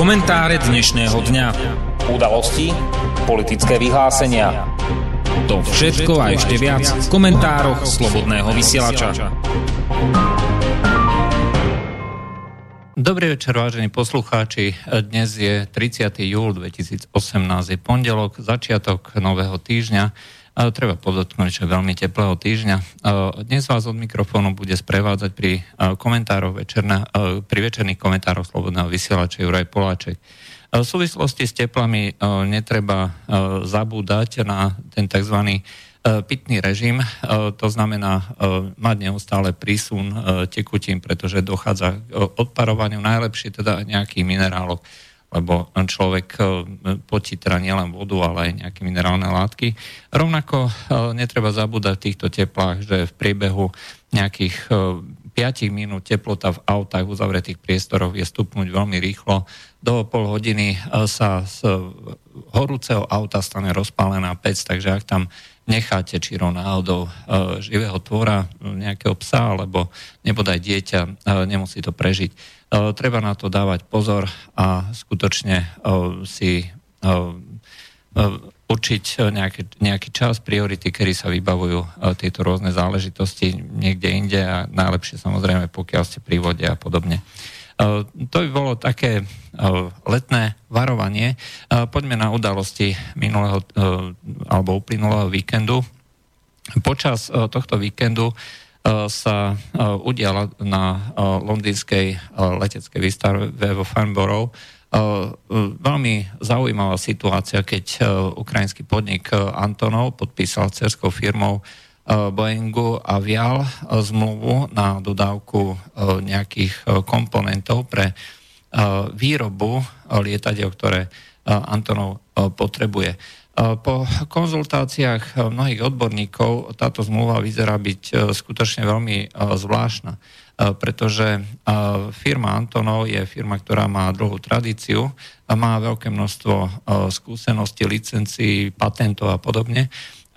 Komentáre dnešného dňa. Udalosti, politické vyhlásenia. To všetko a ešte viac v komentároch Slobodného vysielača. Dobrý večer, vážení poslucháči. Dnes je 30. júl 2018, je pondelok, začiatok nového týždňa. Treba podotknúť, že veľmi teplého týždňa. Dnes vás od mikrofónu bude sprevádzať pri komentároch večerna, pri večerných komentároch Slobodného vysielača Juraj Poláček. V súvislosti s teplami netreba zabúdať na ten tzv. pitný režim, to znamená mať neustále prísun tekutín, pretože dochádza k odparovaniu najlepšie teda nejakých minerálov lebo človek e, potí teda nielen vodu, ale aj nejaké minerálne látky. Rovnako e, netreba zabúdať v týchto teplách, že v priebehu nejakých 5 e, minút teplota v autách v uzavretých priestoroch je stupnúť veľmi rýchlo. Do pol hodiny sa z horúceho auta stane rozpálená pec, takže ak tam necháte čiro náhodou živého tvora, nejakého psa alebo nebodaj dieťa, nemusí to prežiť E, treba na to dávať pozor a skutočne e, si e, určiť nejaký, nejaký čas, priority, kedy sa vybavujú tieto rôzne záležitosti niekde inde a najlepšie samozrejme, pokiaľ ste pri vode a podobne. To by bolo také letné varovanie. Poďme na udalosti minulého alebo uplynulého víkendu. Počas tohto víkendu E, sa e, udiala na e, londýnskej leteckej výstave vo Farnborough. Veľmi zaujímavá situácia, keď ukrajinský podnik Antonov podpísal cerskou firmou Boeingu a vial zmluvu na dodávku nejakých komponentov pre výrobu lietadiel, ktoré Antonov potrebuje. Po konzultáciách mnohých odborníkov táto zmluva vyzerá byť skutočne veľmi zvláštna, pretože firma Antonov je firma, ktorá má dlhú tradíciu, má veľké množstvo skúseností, licencií, patentov a podobne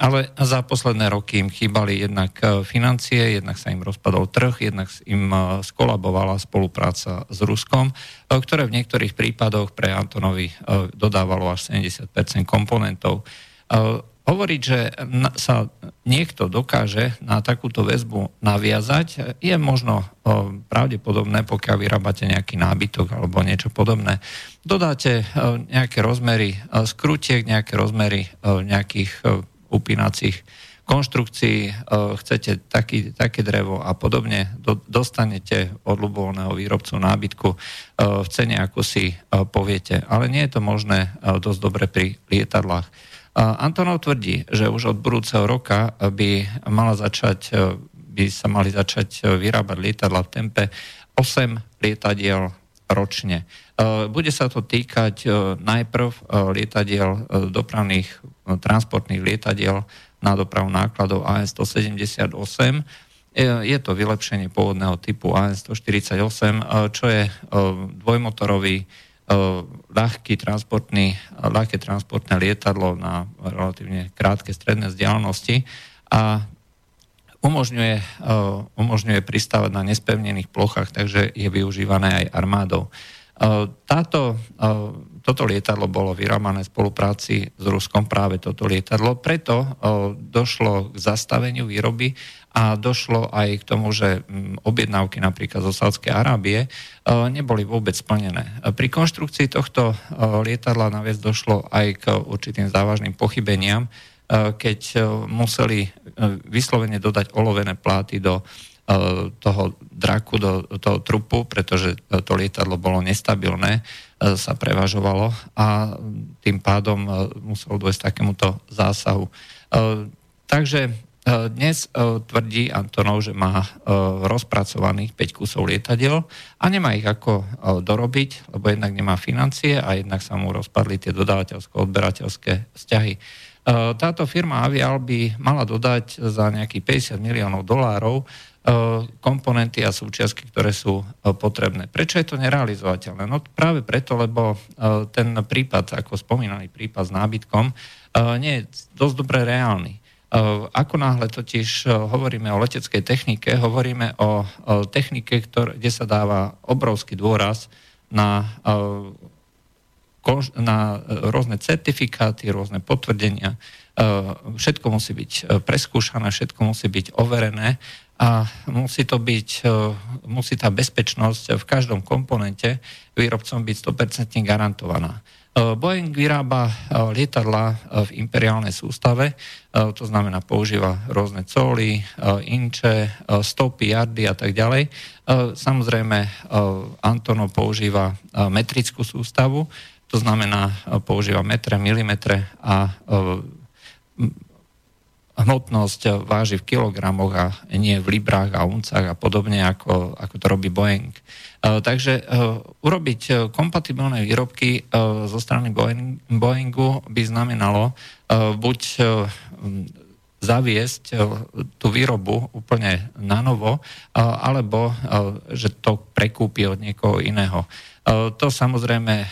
ale za posledné roky im chýbali jednak e, financie, jednak sa im rozpadol trh, jednak im e, skolabovala spolupráca s Ruskom, e, ktoré v niektorých prípadoch pre Antonovi dodávalo až 70% komponentov. Hovoriť, že sa niekto dokáže na takúto väzbu naviazať, je možno pravdepodobné, pokiaľ vyrábate nejaký nábytok alebo niečo podobné. Dodáte nejaké rozmery skrutiek, nejaké rozmery nejakých upínacích konštrukcií, chcete taký, také drevo a podobne, do, dostanete od ľubovolného výrobcu nábytku v cene, ako si poviete. Ale nie je to možné dosť dobre pri lietadlách. Antonov tvrdí, že už od budúceho roka by, mala začať, by sa mali začať vyrábať lietadla v tempe 8 lietadiel ročne. Bude sa to týkať najprv lietadiel dopravných transportných lietadiel na dopravu nákladov AN-178. Je to vylepšenie pôvodného typu AN-148, čo je dvojmotorový ľahký transportný, ľahké transportné lietadlo na relatívne krátke stredné vzdialenosti a umožňuje, umožňuje pristávať na nespevnených plochách, takže je využívané aj armádou. Táto toto lietadlo bolo vyrábané v spolupráci s Ruskom, práve toto lietadlo. Preto došlo k zastaveniu výroby a došlo aj k tomu, že objednávky napríklad zo Sádskej Arábie neboli vôbec splnené. Pri konštrukcii tohto lietadla naviac došlo aj k určitým závažným pochybeniam, keď museli vyslovene dodať olovené pláty do toho draku, do toho trupu, pretože to lietadlo bolo nestabilné sa prevažovalo a tým pádom e, muselo dôjsť takémuto zásahu. E, takže e, dnes tvrdí Antonov, že má rozpracovaných 5 kusov lietadiel a nemá ich ako dorobiť, lebo jednak nemá financie a jednak sa mu rozpadli tie dodávateľsko-odberateľské vzťahy. Táto firma Avial by mala dodať za nejakých 50 miliónov dolárov E, komponenty a súčiastky, ktoré sú e, potrebné. Prečo je to nerealizovateľné? No práve preto, lebo e, ten prípad, ako spomínaný prípad s nábytkom, nie je dosť dobre reálny. Ako náhle totiž hovoríme o leteckej technike, hovoríme o technike, kde sa dáva obrovský dôraz na na rôzne certifikáty, rôzne potvrdenia. Všetko musí byť preskúšané, všetko musí byť overené a musí to byť, musí tá bezpečnosť v každom komponente výrobcom byť 100% garantovaná. Eh, Boeing vyrába eh, lietadla eh, v imperiálnej sústave, to znamená používa rôzne cóly, inče, stopy, jardy a tak ďalej. Samozrejme Antonov používa metrickú sústavu, to znamená používa metre, milimetre a hmotnosť váži v kilogramoch a nie v librách a uncách a podobne, ako, ako to robí Boeing. E, takže e, urobiť e, kompatibilné výrobky zo strany Boeingu by znamenalo buď zaviesť tú výrobu úplne na novo, alebo že to prekúpi od niekoho iného. To samozrejme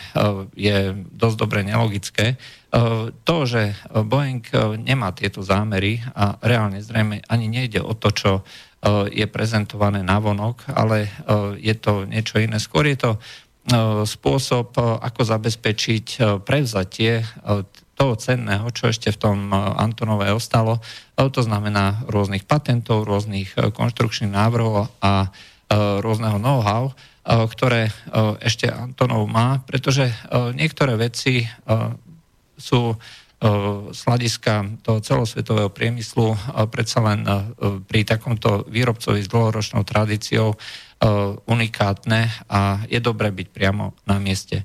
je dosť dobre nelogické. To, že Boeing nemá tieto zámery a reálne zrejme ani nejde o to, čo Eh, je prezentované na vonok, ale eh, je to niečo iné. Skôr je to eh, spôsob, ako zabezpečiť prevzatie toho cenného, čo ešte v tom Antonove ostalo. To znamená rôznych patentov, rôznych konštrukčných návrhov a rôzneho know-how, ktoré ešte Antonov má, pretože niektoré veci sú z hľadiska toho celosvetového priemyslu predsa len pri takomto výrobcovi s dlhoročnou tradíciou unikátne a je dobré byť priamo na mieste.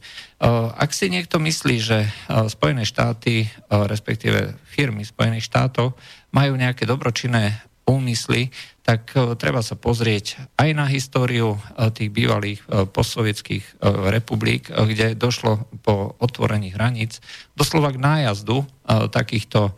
Ak si niekto myslí, že Spojené štáty, respektíve firmy Spojených štátov majú nejaké dobročinné úmysly, tak e, treba sa pozrieť aj na históriu e, tých bývalých e, postsovietských republik, kde došlo po otvorení hraníc doslova k nájazdu takýchto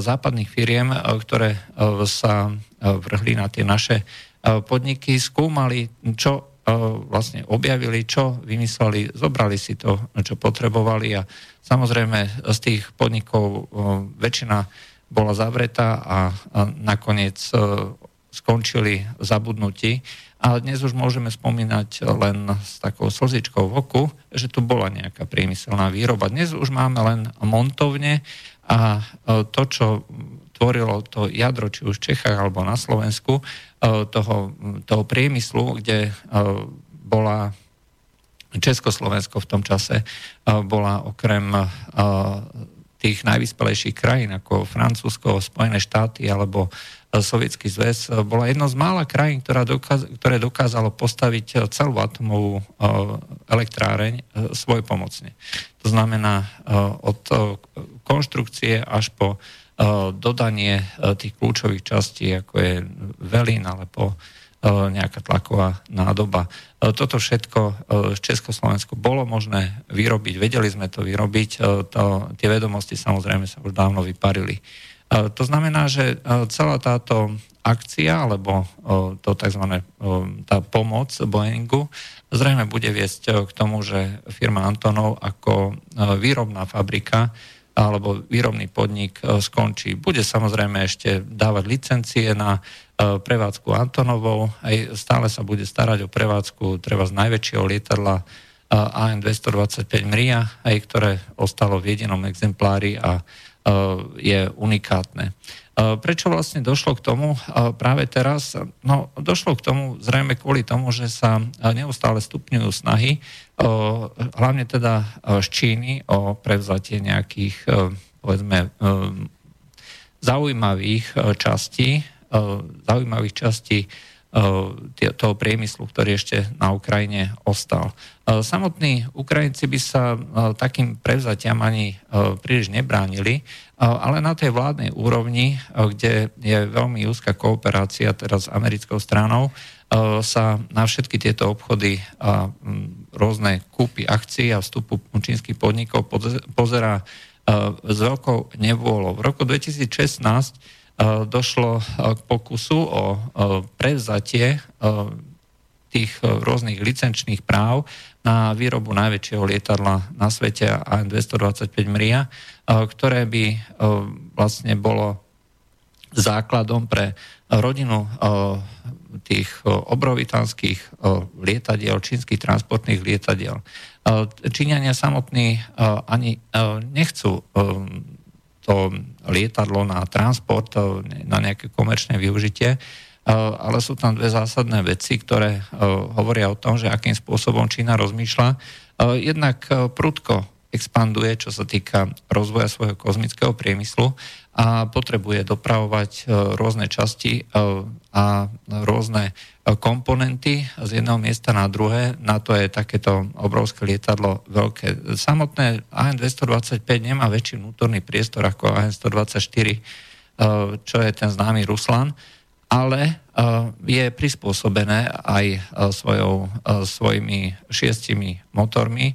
západných firiem, ktoré sa vrhli na tie naše podniky, skúmali, čo vlastne objavili, čo vymysleli, zobrali si to, čo potrebovali a samozrejme z tých podnikov väčšina bola zavretá a, nakoniec e, skončili v zabudnutí. A dnes už môžeme spomínať len s takou slzičkou v oku, že tu bola nejaká priemyselná výroba. Dnes už máme len montovne a e, to, čo tvorilo to jadro, či už v Čechách alebo na Slovensku, e, toho, toho priemyslu, kde bola Československo v tom čase bola okrem tých najvyspelejších krajín, ako Francúzsko, Spojené štáty alebo e, Sovietský zväz, e, bola jedno z mála krajín, ktorá dokáz- ktoré dokázalo postaviť e, celú atomovú elektráreň svojpomocne. To znamená od konštrukcie až po dodanie tých kľúčových častí, ako je velín alebo nejaká tlaková nádoba. Toto všetko v Československu bolo možné vyrobiť, vedeli sme to vyrobiť, to, tie vedomosti samozrejme sa už dávno vyparili. To znamená, že celá táto akcia, alebo to tzv. tá pomoc Boeingu, zrejme bude viesť k tomu, že firma Antonov ako výrobná fabrika alebo výrobný podnik skončí. Bude samozrejme ešte dávať licencie na E, prevádzku Antonovou, aj stále sa bude starať o prevádzku treba z najväčšieho lietadla e, AN-225 Mria, aj ktoré ostalo v jedinom exemplári a e, je unikátne. Prečo vlastne došlo k tomu práve teraz? No, došlo k tomu zrejme kvôli tomu, že sa neustále stupňujú snahy, hlavne teda z Číny o prevzatie nejakých, povedzme, zaujímavých častí zaujímavých častí toho priemyslu, ktorý ešte na Ukrajine ostal. Samotní Ukrajinci by sa takým prevzatiam ani príliš nebránili, ale na tej vládnej úrovni, kde je veľmi úzka kooperácia teraz s americkou stranou, sa na všetky tieto obchody rôzne kúpy akcií a vstupu čínskych podnikov pozerá s veľkou nevôľou. V roku 2016 E, došlo e, k pokusu o e, prevzatie tých rôznych licenčných práv na výrobu najväčšieho lietadla na svete AN-225 Mria, ktoré by vlastne bolo základom pre rodinu tých obrovitanských lietadiel, čínskych transportných lietadiel. Číňania samotní ani nechcú to lietadlo na transport, na nejaké komerčné využitie, ale sú tam dve zásadné veci, ktoré hovoria o tom, že akým spôsobom Čína rozmýšľa. Jednak prudko expanduje, čo sa týka rozvoja svojho kozmického priemyslu a potrebuje dopravovať e, rôzne časti e, a rôzne e, komponenty z jedného miesta na druhé. Na to je takéto obrovské lietadlo veľké. Samotné AN-225 nemá väčší vnútorný priestor ako AN-124, čo je ten známy Ruslan, ale je prispôsobené aj svojou, svojimi šiestimi motormi,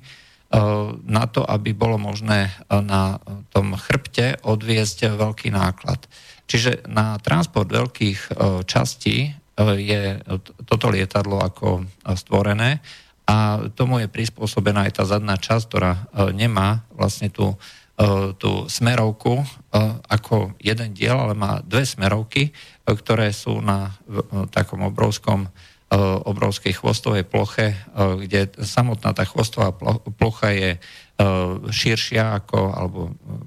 na to, aby bolo možné eh, na tom chrbte odviezť veľký náklad. Čiže na transport veľkých eh, častí je toto lietadlo ako stvorené a tomu je prispôsobená aj tá zadná časť, ktorá nemá vlastne tú, tú smerovku ako jeden diel, ale má dve smerovky, ktoré sú na takom obrovskom obrovskej chvostovej ploche, e, kde samotná tá chvostová plocha je e, širšia ako, alebo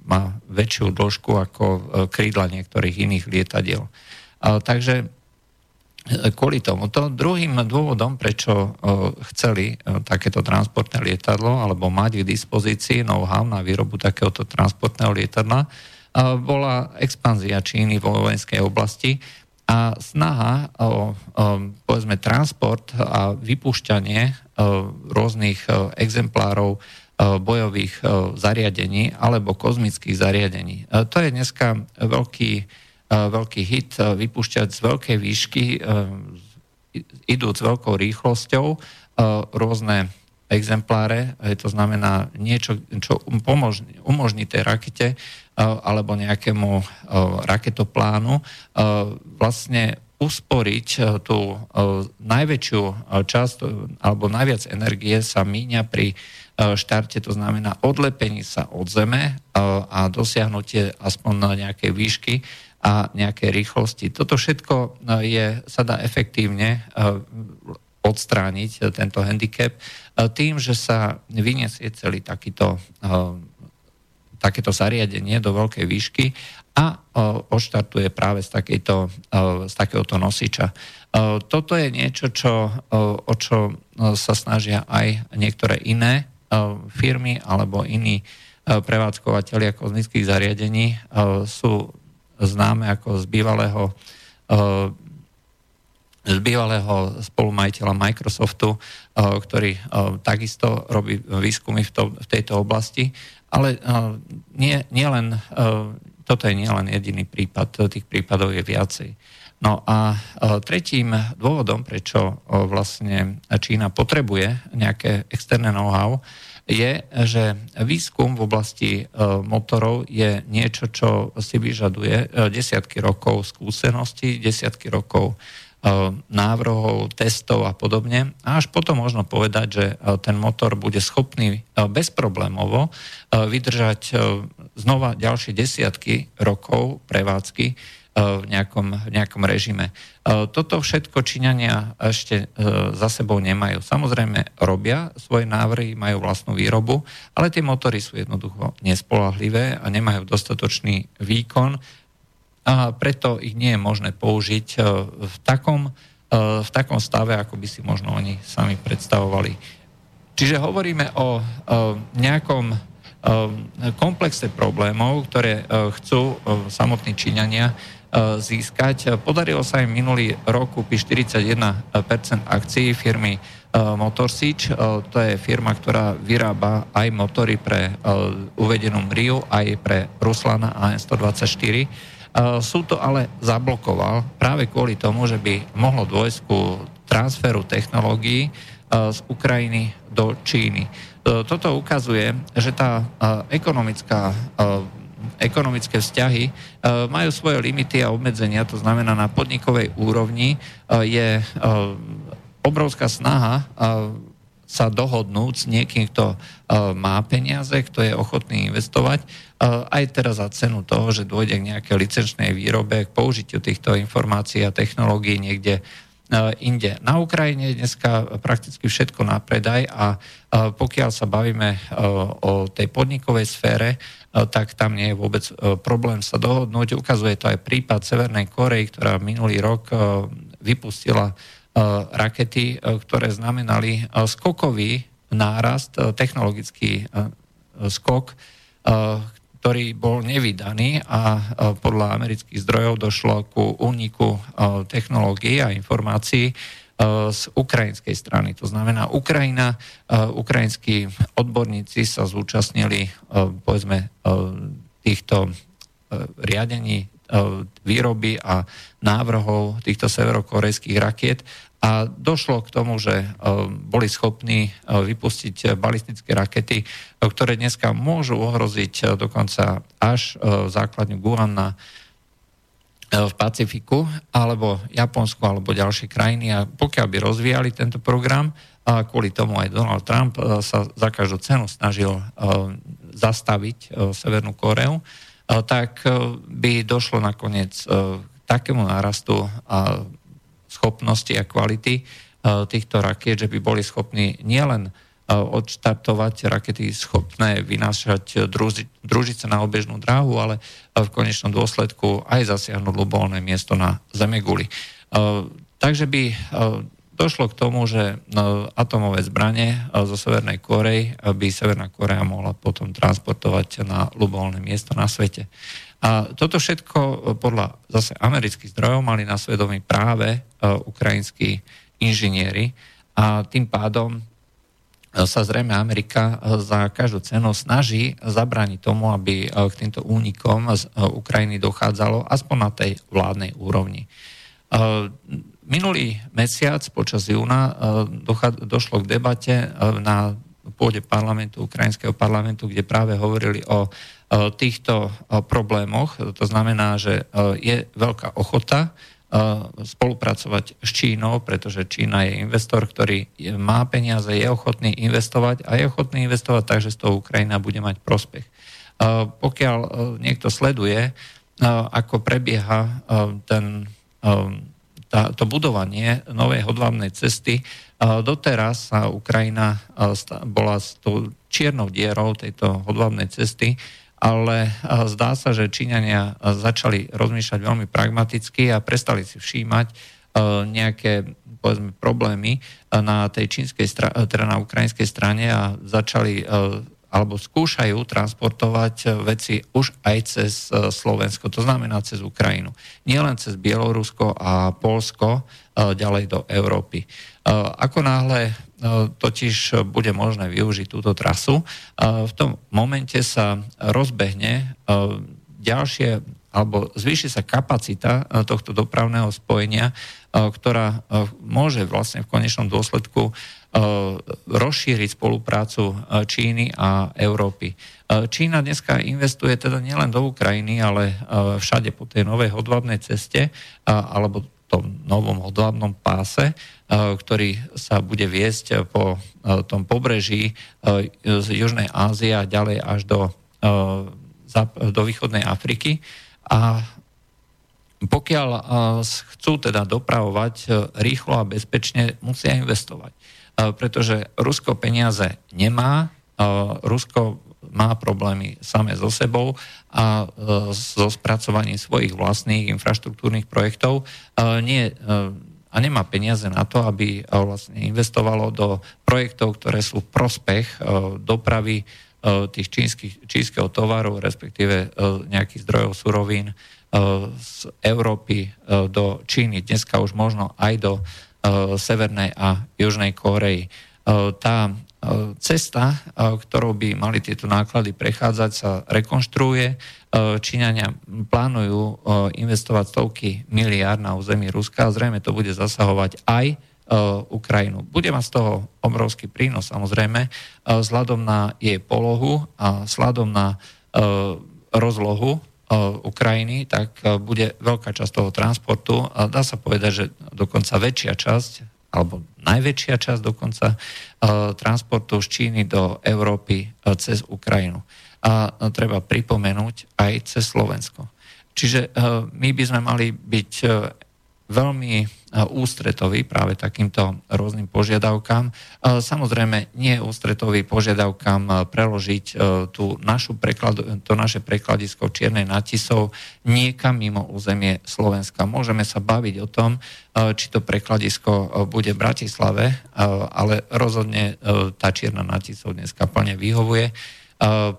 má väčšiu dĺžku ako krídla niektorých iných lietadiel. Takže kvôli tomu. To druhým dôvodom, prečo chceli takéto transportné lietadlo alebo mať k dispozícii know-how na výrobu takéhoto transportného lietadla, bola expanzia Číny vo vojenskej oblasti, a snaha o, o povedzme transport a vypúšťanie rôznych exemplárov bojových zariadení alebo kozmických zariadení. To je dneska veľký, veľký hit vypúšťať z veľkej výšky, idúc s veľkou rýchlosťou rôzne exempláre, to znamená niečo, čo umožní, umožní tej rakete alebo nejakému raketoplánu vlastne usporiť tú najväčšiu časť alebo najviac energie sa míňa pri štarte, to znamená odlepení sa od zeme a dosiahnutie aspoň na nejakej výšky a nejakej rýchlosti. Toto všetko je, sa dá efektívne odstrániť tento handicap tým, že sa vyniesie celý takýto takéto zariadenie do veľkej výšky a odštartuje práve z, takejto, z takéhoto nosiča. Toto je niečo, čo, o čo sa snažia aj niektoré iné firmy alebo iní prevádzkovateľia kozmických zariadení. Sú známe ako z bývalého z bývalého spolumajiteľa Microsoftu, ktorý takisto robí výskumy v, to, v tejto oblasti ale uh, nie, nie len, toto je nielen jediný prípad, tých prípadov je viacej. No a tretím dôvodom, prečo vlastne Čína potrebuje nejaké externé know-how, je, že výskum v oblasti motorov je niečo, čo si vyžaduje desiatky rokov skúseností, desiatky rokov návrhov, testov a podobne. A až potom možno povedať, že e, ten motor bude schopný e, bezproblémovo vydržať znova ďalšie desiatky rokov prevádzky v nejakom, v nejakom režime. Toto všetko Číňania ešte za sebou nemajú. Samozrejme robia svoje návrhy, majú vlastnú výrobu, ale tie motory sú jednoducho nespolahlivé a nemajú dostatočný výkon a preto ich nie je možné použiť e, v takom, e, v takom stave, ako by si možno oni sami predstavovali. Čiže hovoríme o nejakom komplexe problémov, ktoré e, chcú samotní Číňania získať. Podarilo sa im minulý rok kúpiť 41% akcií firmy Motorsič. To je firma, ktorá vyrába aj motory pre uvedenú Riu, aj pre Ruslana AN-124 sú to ale zablokoval práve kvôli tomu, že by mohlo dôjsť ku transferu technológií z Ukrajiny do Číny. Toto ukazuje, že tá ekonomická ekonomické vzťahy majú svoje limity a obmedzenia, to znamená na podnikovej úrovni je obrovská snaha sa dohodnúť s niekým, kto má peniaze, kto je ochotný investovať aj teraz za cenu toho, že dôjde k nejakej licenčnej výrobe, k použitiu týchto informácií a technológií niekde inde. Na Ukrajine je dneska prakticky všetko na predaj a pokiaľ sa bavíme o tej podnikovej sfére, tak tam nie je vôbec problém sa dohodnúť. Ukazuje to aj prípad Severnej Korei, ktorá minulý rok vypustila rakety, ktoré znamenali skokový nárast, technologický skok, ktorý bol nevydaný a podľa amerických zdrojov došlo ku úniku technológií a informácií z ukrajinskej strany. To znamená, Ukrajina, ukrajinskí odborníci sa zúčastnili povedzme týchto riadení výroby a návrhov týchto severokorejských rakiet a došlo k tomu, že e, boli schopní e, vypustiť balistické rakety, e, ktoré dneska môžu ohroziť dokonca až základňu Guan v Pacifiku, alebo Japonsko, alebo ďalšie krajiny. A pokiaľ by rozvíjali tento program, a kvôli tomu aj Donald Trump sa za každú cenu snažil zastaviť Severnú Koreu, tak by došlo nakoniec k takému nárastu schopnosti a kvality e, týchto rakiet, že by boli schopní nielen e, odštartovať rakety schopné vynášať druži, družice na obežnú dráhu, ale v konečnom dôsledku aj zasiahnuť ľubovolné miesto na Zemeguli. E, takže by došlo k tomu, že atomové zbranie zo Severnej Korei by Severná Korea mohla potom transportovať na ľubovolné miesto na svete. A toto všetko e, podľa zase amerických zdrojov mali na svedomí práve e, ukrajinskí inžinieri a tým pádom e, sa zrejme Amerika za každú cenu snaží zabrániť tomu, aby k týmto únikom z Ukrajiny dochádzalo aspoň na tej vládnej úrovni. Minulý mesiac počas júna došlo k debate na pôde parlamentu, ukrajinského parlamentu, kde práve hovorili o týchto problémoch. To znamená, že je veľká ochota spolupracovať s Čínou, pretože Čína je investor, ktorý má peniaze, je ochotný investovať a je ochotný investovať tak, že z toho Ukrajina bude mať prospech. Pokiaľ niekto sleduje, ako prebieha ten, tá, to budovanie novej hodvábnej cesty, doteraz sa Ukrajina bola s tou čiernou dierou tejto hodvábnej cesty ale zdá sa, že Číňania začali rozmýšľať veľmi pragmaticky a prestali si všímať nejaké povedzme, problémy na tej čínskej strane, teda na ukrajinskej strane a začali alebo skúšajú transportovať veci už aj cez Slovensko, to znamená cez Ukrajinu. Nielen cez Bielorusko a Polsko ďalej do Európy. Ako náhle totiž bude možné využiť túto trasu. V tom momente sa rozbehne ďalšie alebo zvýši sa kapacita tohto dopravného spojenia, ktorá môže vlastne v konečnom dôsledku rozšíriť spoluprácu Číny a Európy. Čína dneska investuje teda nielen do Ukrajiny, ale všade po tej novej hodvábnej ceste alebo tom novom hodvábnom páse, ktorý sa bude viesť po tom pobreží z Južnej Ázie a ďalej až do, do východnej Afriky. A pokiaľ chcú teda dopravovať rýchlo a bezpečne, musia investovať. Pretože Rusko peniaze nemá, Rusko má problémy samé so sebou a so spracovaním svojich vlastných infraštruktúrnych projektov. Nie a nemá peniaze na to, aby eh, vlastne investovalo do projektov, ktoré sú v prospech eh, dopravy eh, tých čínskych, čínskeho tovaru, respektíve nejakých zdrojov surovín z Európy do Číny. Dneska už možno aj do Severnej a Južnej Kórei. Tá cesta, ktorou by mali tieto náklady prechádzať, sa rekonštruuje E, Číňania plánujú e, investovať stovky miliárd na území Ruska a zrejme to bude zasahovať aj e, Ukrajinu. Bude mať z toho obrovský prínos samozrejme, vzhľadom na jej polohu a vzhľadom na rozlohu Ukrajiny, tak bude veľká časť toho transportu a dá sa povedať, že dokonca väčšia časť alebo najväčšia časť dokonca transportu z Číny do Európy cez Ukrajinu a treba pripomenúť aj cez Slovensko. Čiže e, my by sme mali byť e, veľmi ústretový práve takýmto rôznym požiadavkám. Samozrejme, nie ústretový požiadavkám preložiť tú našu preklad, to naše prekladisko Čiernej natisov niekam mimo územie Slovenska. Môžeme sa baviť o tom, či to prekladisko bude v Bratislave, ale rozhodne tá Čierna natisov dneska plne vyhovuje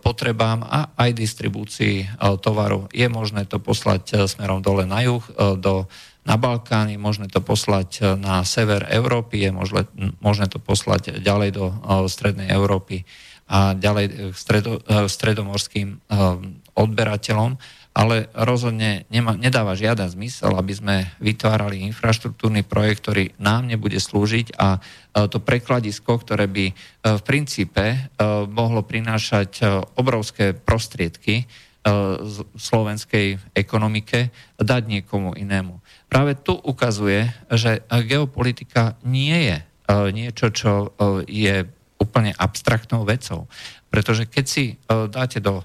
potrebám a aj distribúcii tovaru. Je možné to poslať smerom dole na juh, do na Balkán, je možné to poslať e, na sever Európy, je možné, možné to poslať ďalej do e, strednej Európy a ďalej k e, stredo, stredomorským odberateľom, ale rozhodne nemá, nedáva žiaden zmysel, aby sme vytvárali infraštruktúrny projekt, ktorý nám nebude slúžiť a to prekladisko, ktoré by v princípe mohlo prinášať obrovské prostriedky slovenskej ekonomike, dať niekomu inému práve tu ukazuje, že geopolitika nie je e, niečo, čo e, je úplne abstraktnou vecou. Pretože keď si e, dáte do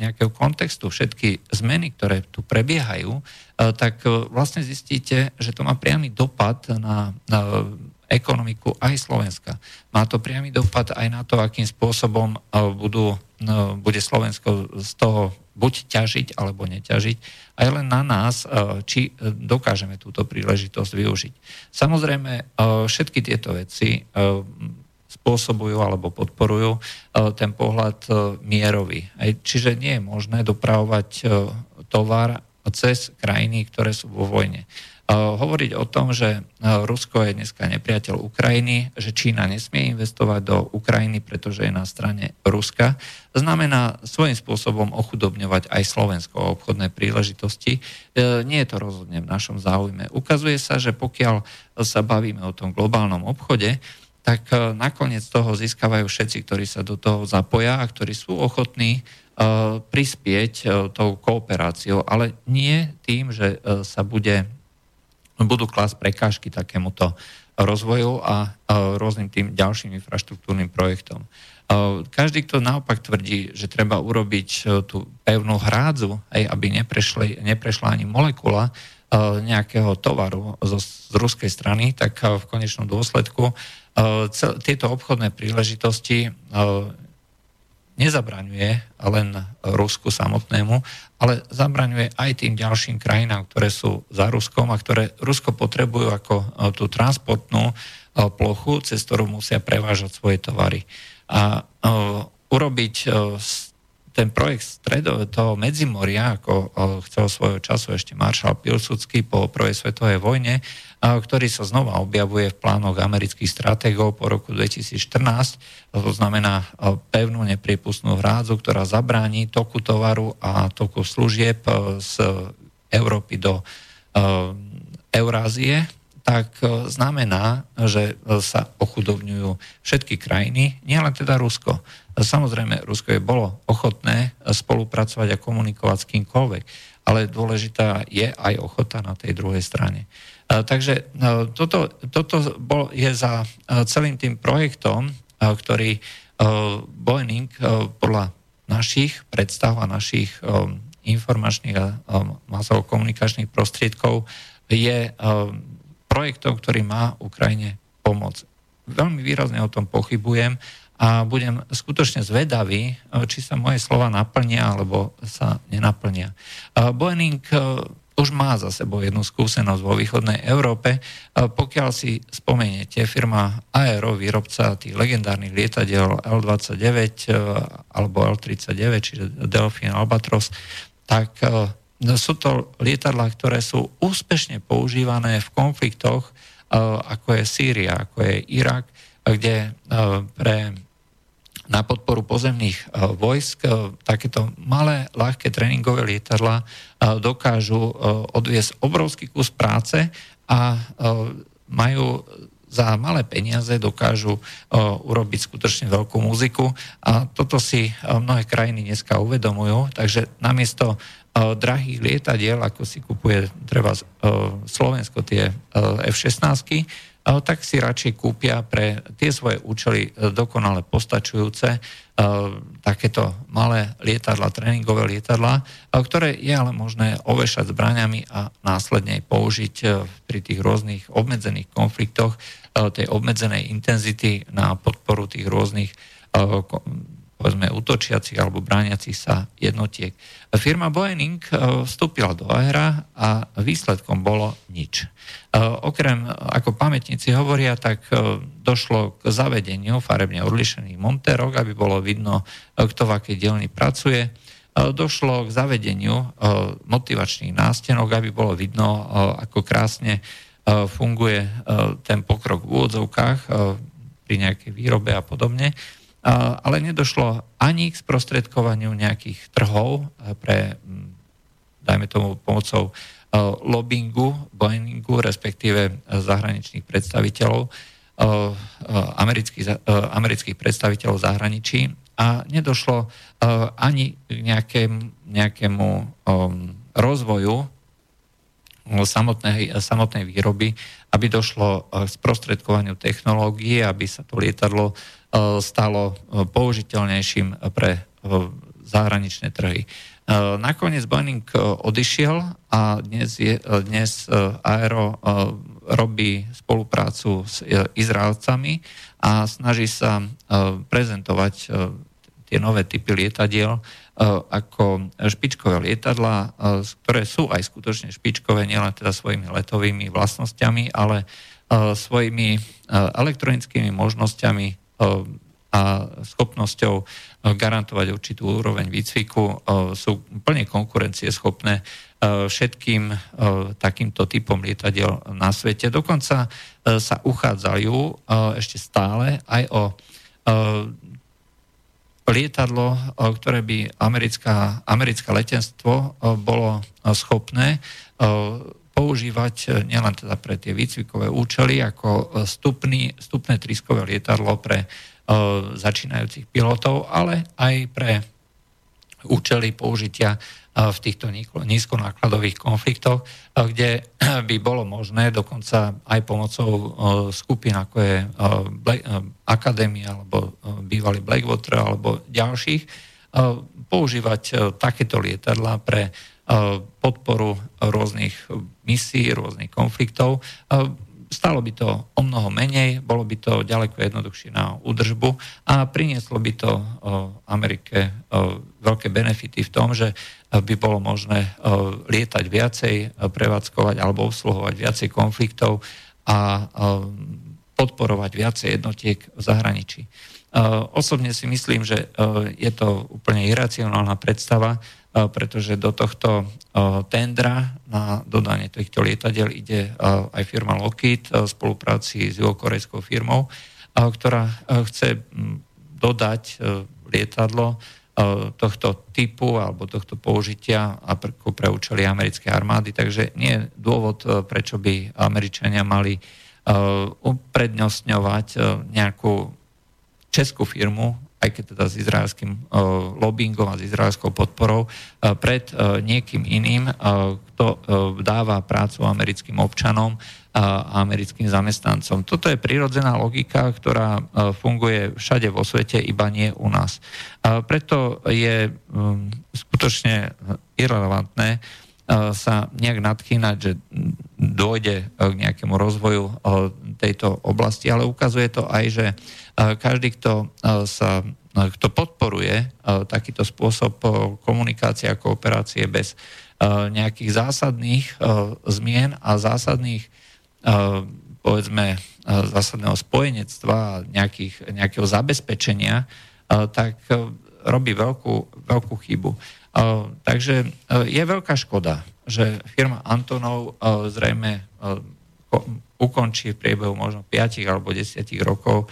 nejakého kontextu všetky zmeny, ktoré tu prebiehajú, tak vlastne zistíte, že to má priamy dopad na, na ekonomiku aj Slovenska. Má to priamy dopad aj na to, akým spôsobom budú, bude Slovensko z toho buď ťažiť alebo neťažiť, aj len na nás, e, či dokážeme túto príležitosť využiť. Samozrejme, e, všetky tieto veci e, spôsobujú alebo podporujú ten pohľad mierový. Čiže nie je možné dopravovať tovar cez krajiny, ktoré sú vo vojne hovoriť o tom, že Rusko je dneska nepriateľ Ukrajiny, že Čína nesmie investovať do Ukrajiny, pretože je na strane Ruska, znamená svojím spôsobom ochudobňovať aj Slovensko o obchodné príležitosti. E, nie je to rozhodne v našom záujme. Ukazuje sa, že pokiaľ sa bavíme o tom globálnom obchode, tak nakoniec toho získavajú všetci, ktorí sa do toho zapoja a ktorí sú ochotní prispieť tou kooperáciou, ale nie tým, že sa bude budú klásť prekážky takémuto rozvoju a rôznym tým ďalším infraštruktúrnym projektom. Každý, kto naopak tvrdí, že treba urobiť e, tú pevnú hrádzu, aj aby neprešli, neprešla ani molekula e, nejakého tovaru zo, z ruskej strany, tak e, v konečnom dôsledku tieto obchodné príležitosti nezabraňuje len Rusku samotnému, ale zabraňuje aj tým ďalším krajinám, ktoré sú za Ruskom a ktoré Rusko potrebujú ako e, tú transportnú e, plochu, cez ktorú musia prevážať svoje tovary. A uh, urobiť uh, ten projekt stredo, toho Medzimoria, ako chcel svojho času ešte maršal Pilsudský po prvej svetovej vojne, ktorý sa znova objavuje v plánoch amerických stratégov po roku 2014. To znamená pevnú nepripustnú hrádzu, ktorá zabráni toku tovaru a toku služieb z Európy do Eurázie, tak znamená, že sa ochudobňujú všetky krajiny, nielen teda Rusko. Samozrejme, Rusko je bolo ochotné spolupracovať a komunikovať s kýmkoľvek, ale dôležitá je aj ochota na tej druhej strane. Takže toto, toto bol, je za celým tým projektom, ktorý Boeing podľa našich predstav a našich informačných a masovo-komunikačných prostriedkov je projektom, ktorý má Ukrajine pomôcť. Veľmi výrazne o tom pochybujem a budem skutočne zvedavý, či sa moje slova naplnia alebo sa nenaplnia. Boeing už má za sebou jednu skúsenosť vo východnej Európe. Pokiaľ si spomeniete, firma Aero, výrobca tých legendárnych lietadiel L-29 e, alebo L-39, čiže Delfin Albatros, tak sú to lietadlá, ktoré sú úspešne používané v konfliktoch, e, ako je Sýria, ako je Irak, kde pre na podporu pozemných e, vojsk. E, takéto malé, ľahké tréningové lietadla e, dokážu odviesť obrovský kus práce a majú za malé peniaze dokážu urobiť skutočne veľkú muziku a toto si mnohé krajiny dneska uvedomujú, takže namiesto drahých lietadiel, ako si kupuje treba Slovensko tie F-16, tak si radšej kúpia pre tie svoje účely dokonale postačujúce takéto malé lietadla, tréningové lietadla, ktoré je ale možné ovešať zbraniami a následne použiť pri tých rôznych obmedzených konfliktoch tej obmedzenej intenzity na podporu tých rôznych povedzme útočiacich alebo brániacich sa jednotiek. Firma Boeing e, vstúpila do éra a výsledkom bolo nič. E, okrem, ako pamätníci hovoria, tak e, došlo k zavedeniu farebne odlišených monterok, aby bolo vidno, kto v akej dielni pracuje. Došlo k zavedeniu motivačných nástenok, aby bolo vidno, ako krásne funguje ten pokrok v úvodzovkách pri nejakej výrobe a podobne ale nedošlo ani k sprostredkovaniu nejakých trhov eh, pre, hm, dajme tomu, pomocou eh, lobbingu, Boeingu, respektíve eh, zahraničných predstaviteľov, amerických, amerických predstaviteľov zahraničí. A nedošlo ani k nejakému, nejakému rozvoju samotnej, samotnej výroby, aby došlo k sprostredkovaniu technológie, aby sa to lietadlo stalo e, použiteľnejším pre e, zahraničné trhy. Nakoniec Boeing odišiel a dnes, je, dnes Aero robí spoluprácu s Izraelcami a snaží sa prezentovať tie nové typy lietadiel ako špičkové lietadla, ktoré sú aj skutočne špičkové, nielen teda svojimi letovými vlastnosťami, ale svojimi elektronickými možnosťami a schopnosťou garantovať určitú úroveň výcviku sú plne konkurencieschopné všetkým takýmto typom lietadiel na svete. Dokonca sa uchádzajú ešte stále aj o lietadlo, ktoré by americká, americké letenstvo bolo schopné používať nielen teda pre tie výcvikové účely ako stupný, stupné triskové lietadlo pre začínajúcich pilotov, ale aj pre účely použitia v týchto nízkonákladových konfliktoch, kde by bolo možné dokonca aj pomocou skupín ako je Akadémia alebo bývalý Blackwater alebo ďalších používať takéto lietadla pre podporu rôznych misií, rôznych konfliktov Stalo by to o mnoho menej, bolo by to ďaleko jednoduchšie na údržbu a prinieslo by to Amerike veľké benefity v tom, že by bolo možné lietať viacej, prevádzkovať alebo obsluhovať viacej konfliktov a podporovať viacej jednotiek v zahraničí. Osobne si myslím, že je to úplne iracionálna predstava, pretože do tohto tendra na dodanie týchto lietadiel ide aj firma Lockheed v spolupráci s juhokorejskou firmou, ktorá chce dodať lietadlo tohto typu alebo tohto použitia pre účely americkej armády. Takže nie je dôvod, prečo by Američania mali uprednostňovať nejakú českú firmu aj keď teda s izraelským uh, lobbyingom a s izraelskou podporou, uh, pred uh, niekým iným, kto dáva prácu americkým občanom a americkým zamestnancom. Toto je prirodzená logika, ktorá funguje všade vo svete, iba nie u nás. Preto je skutočne irrelevantné sa nejak nadchýnať, že dôjde k nejakému rozvoju tejto oblasti, ale ukazuje to aj, že každý, kto sa kto podporuje takýto spôsob komunikácie a kooperácie bez nejakých zásadných zmien a zásadných povedzme zásadného spojenectva, nejakých, nejakého zabezpečenia, tak robí veľkú, veľkú chybu. Takže je veľká škoda, že firma Antonov zrejme ukončí v priebehu možno 5 alebo 10 rokov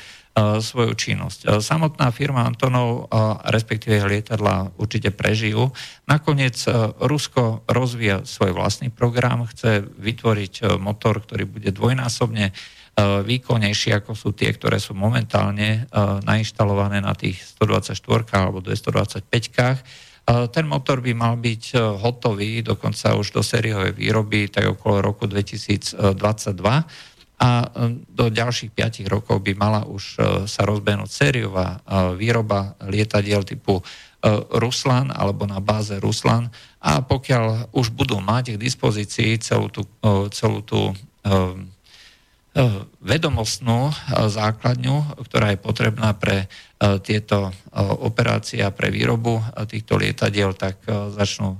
svoju činnosť. Samotná firma Antonov, respektíve lietadla určite prežijú. Nakoniec Rusko rozvíja svoj vlastný program, chce vytvoriť motor, ktorý bude dvojnásobne výkonnejší, ako sú tie, ktoré sú momentálne nainštalované na tých 124 alebo 225 ten motor by mal byť hotový dokonca už do sériovej výroby tak okolo roku 2022 a do ďalších 5 rokov by mala už sa rozbehnúť sériová výroba lietadiel typu Ruslan alebo na báze Ruslan. A pokiaľ už budú mať k dispozícii celú tú, celú tú vedomostnú základňu, ktorá je potrebná pre tieto operácie a pre výrobu týchto lietadiel, tak začnú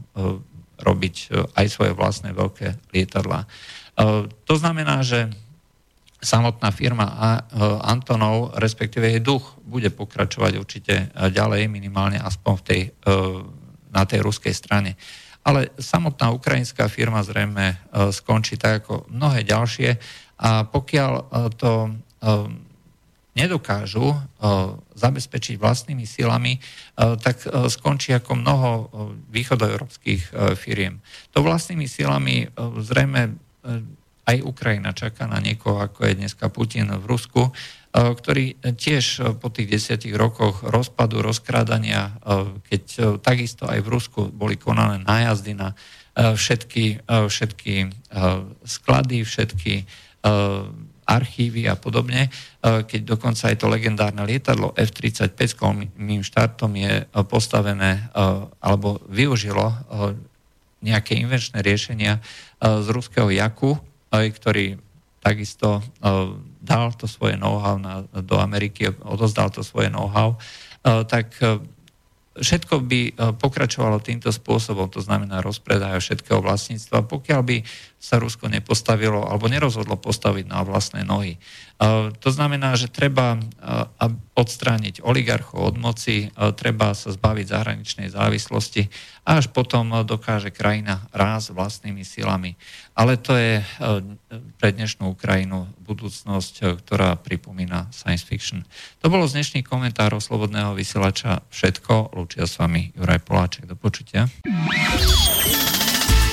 robiť aj svoje vlastné veľké lietadlá. To znamená, že samotná firma Antonov, respektíve jej duch, bude pokračovať určite ďalej, minimálne aspoň v tej, na tej ruskej strane. Ale samotná ukrajinská firma zrejme skončí tak ako mnohé ďalšie a pokiaľ to nedokážu zabezpečiť vlastnými silami, tak skončí ako mnoho východoeurópskych firiem. To vlastnými silami zrejme aj Ukrajina čaká na niekoho, ako je dneska Putin v Rusku, e, ktorý tiež po tých desiatich rokoch rozpadu, rozkrádania, e, keď e, takisto aj v Rusku boli konané nájazdy na všetky, všetky sklady, všetky archívy a podobne, keď dokonca aj to legendárne lietadlo F-35 s kolmým štartom je postavené alebo využilo nejaké invenčné riešenia z ruského Jaku, ktorý takisto e, dal to svoje know-how na, do Ameriky, odozdal to svoje know-how, e, tak e, všetko by pokračovalo týmto spôsobom, to znamená rozpredaja všetkého vlastníctva, pokiaľ by sa Rusko nepostavilo alebo nerozhodlo postaviť na vlastné nohy. To znamená, že treba odstrániť oligarchov od moci, treba sa zbaviť zahraničnej závislosti a až potom dokáže krajina ráz vlastnými silami. Ale to je pre dnešnú Ukrajinu budúcnosť, ktorá pripomína science fiction. To bolo z dnešných komentárov Slobodného vysielača všetko. Lúčia s vami Juraj Poláček. Do počutia.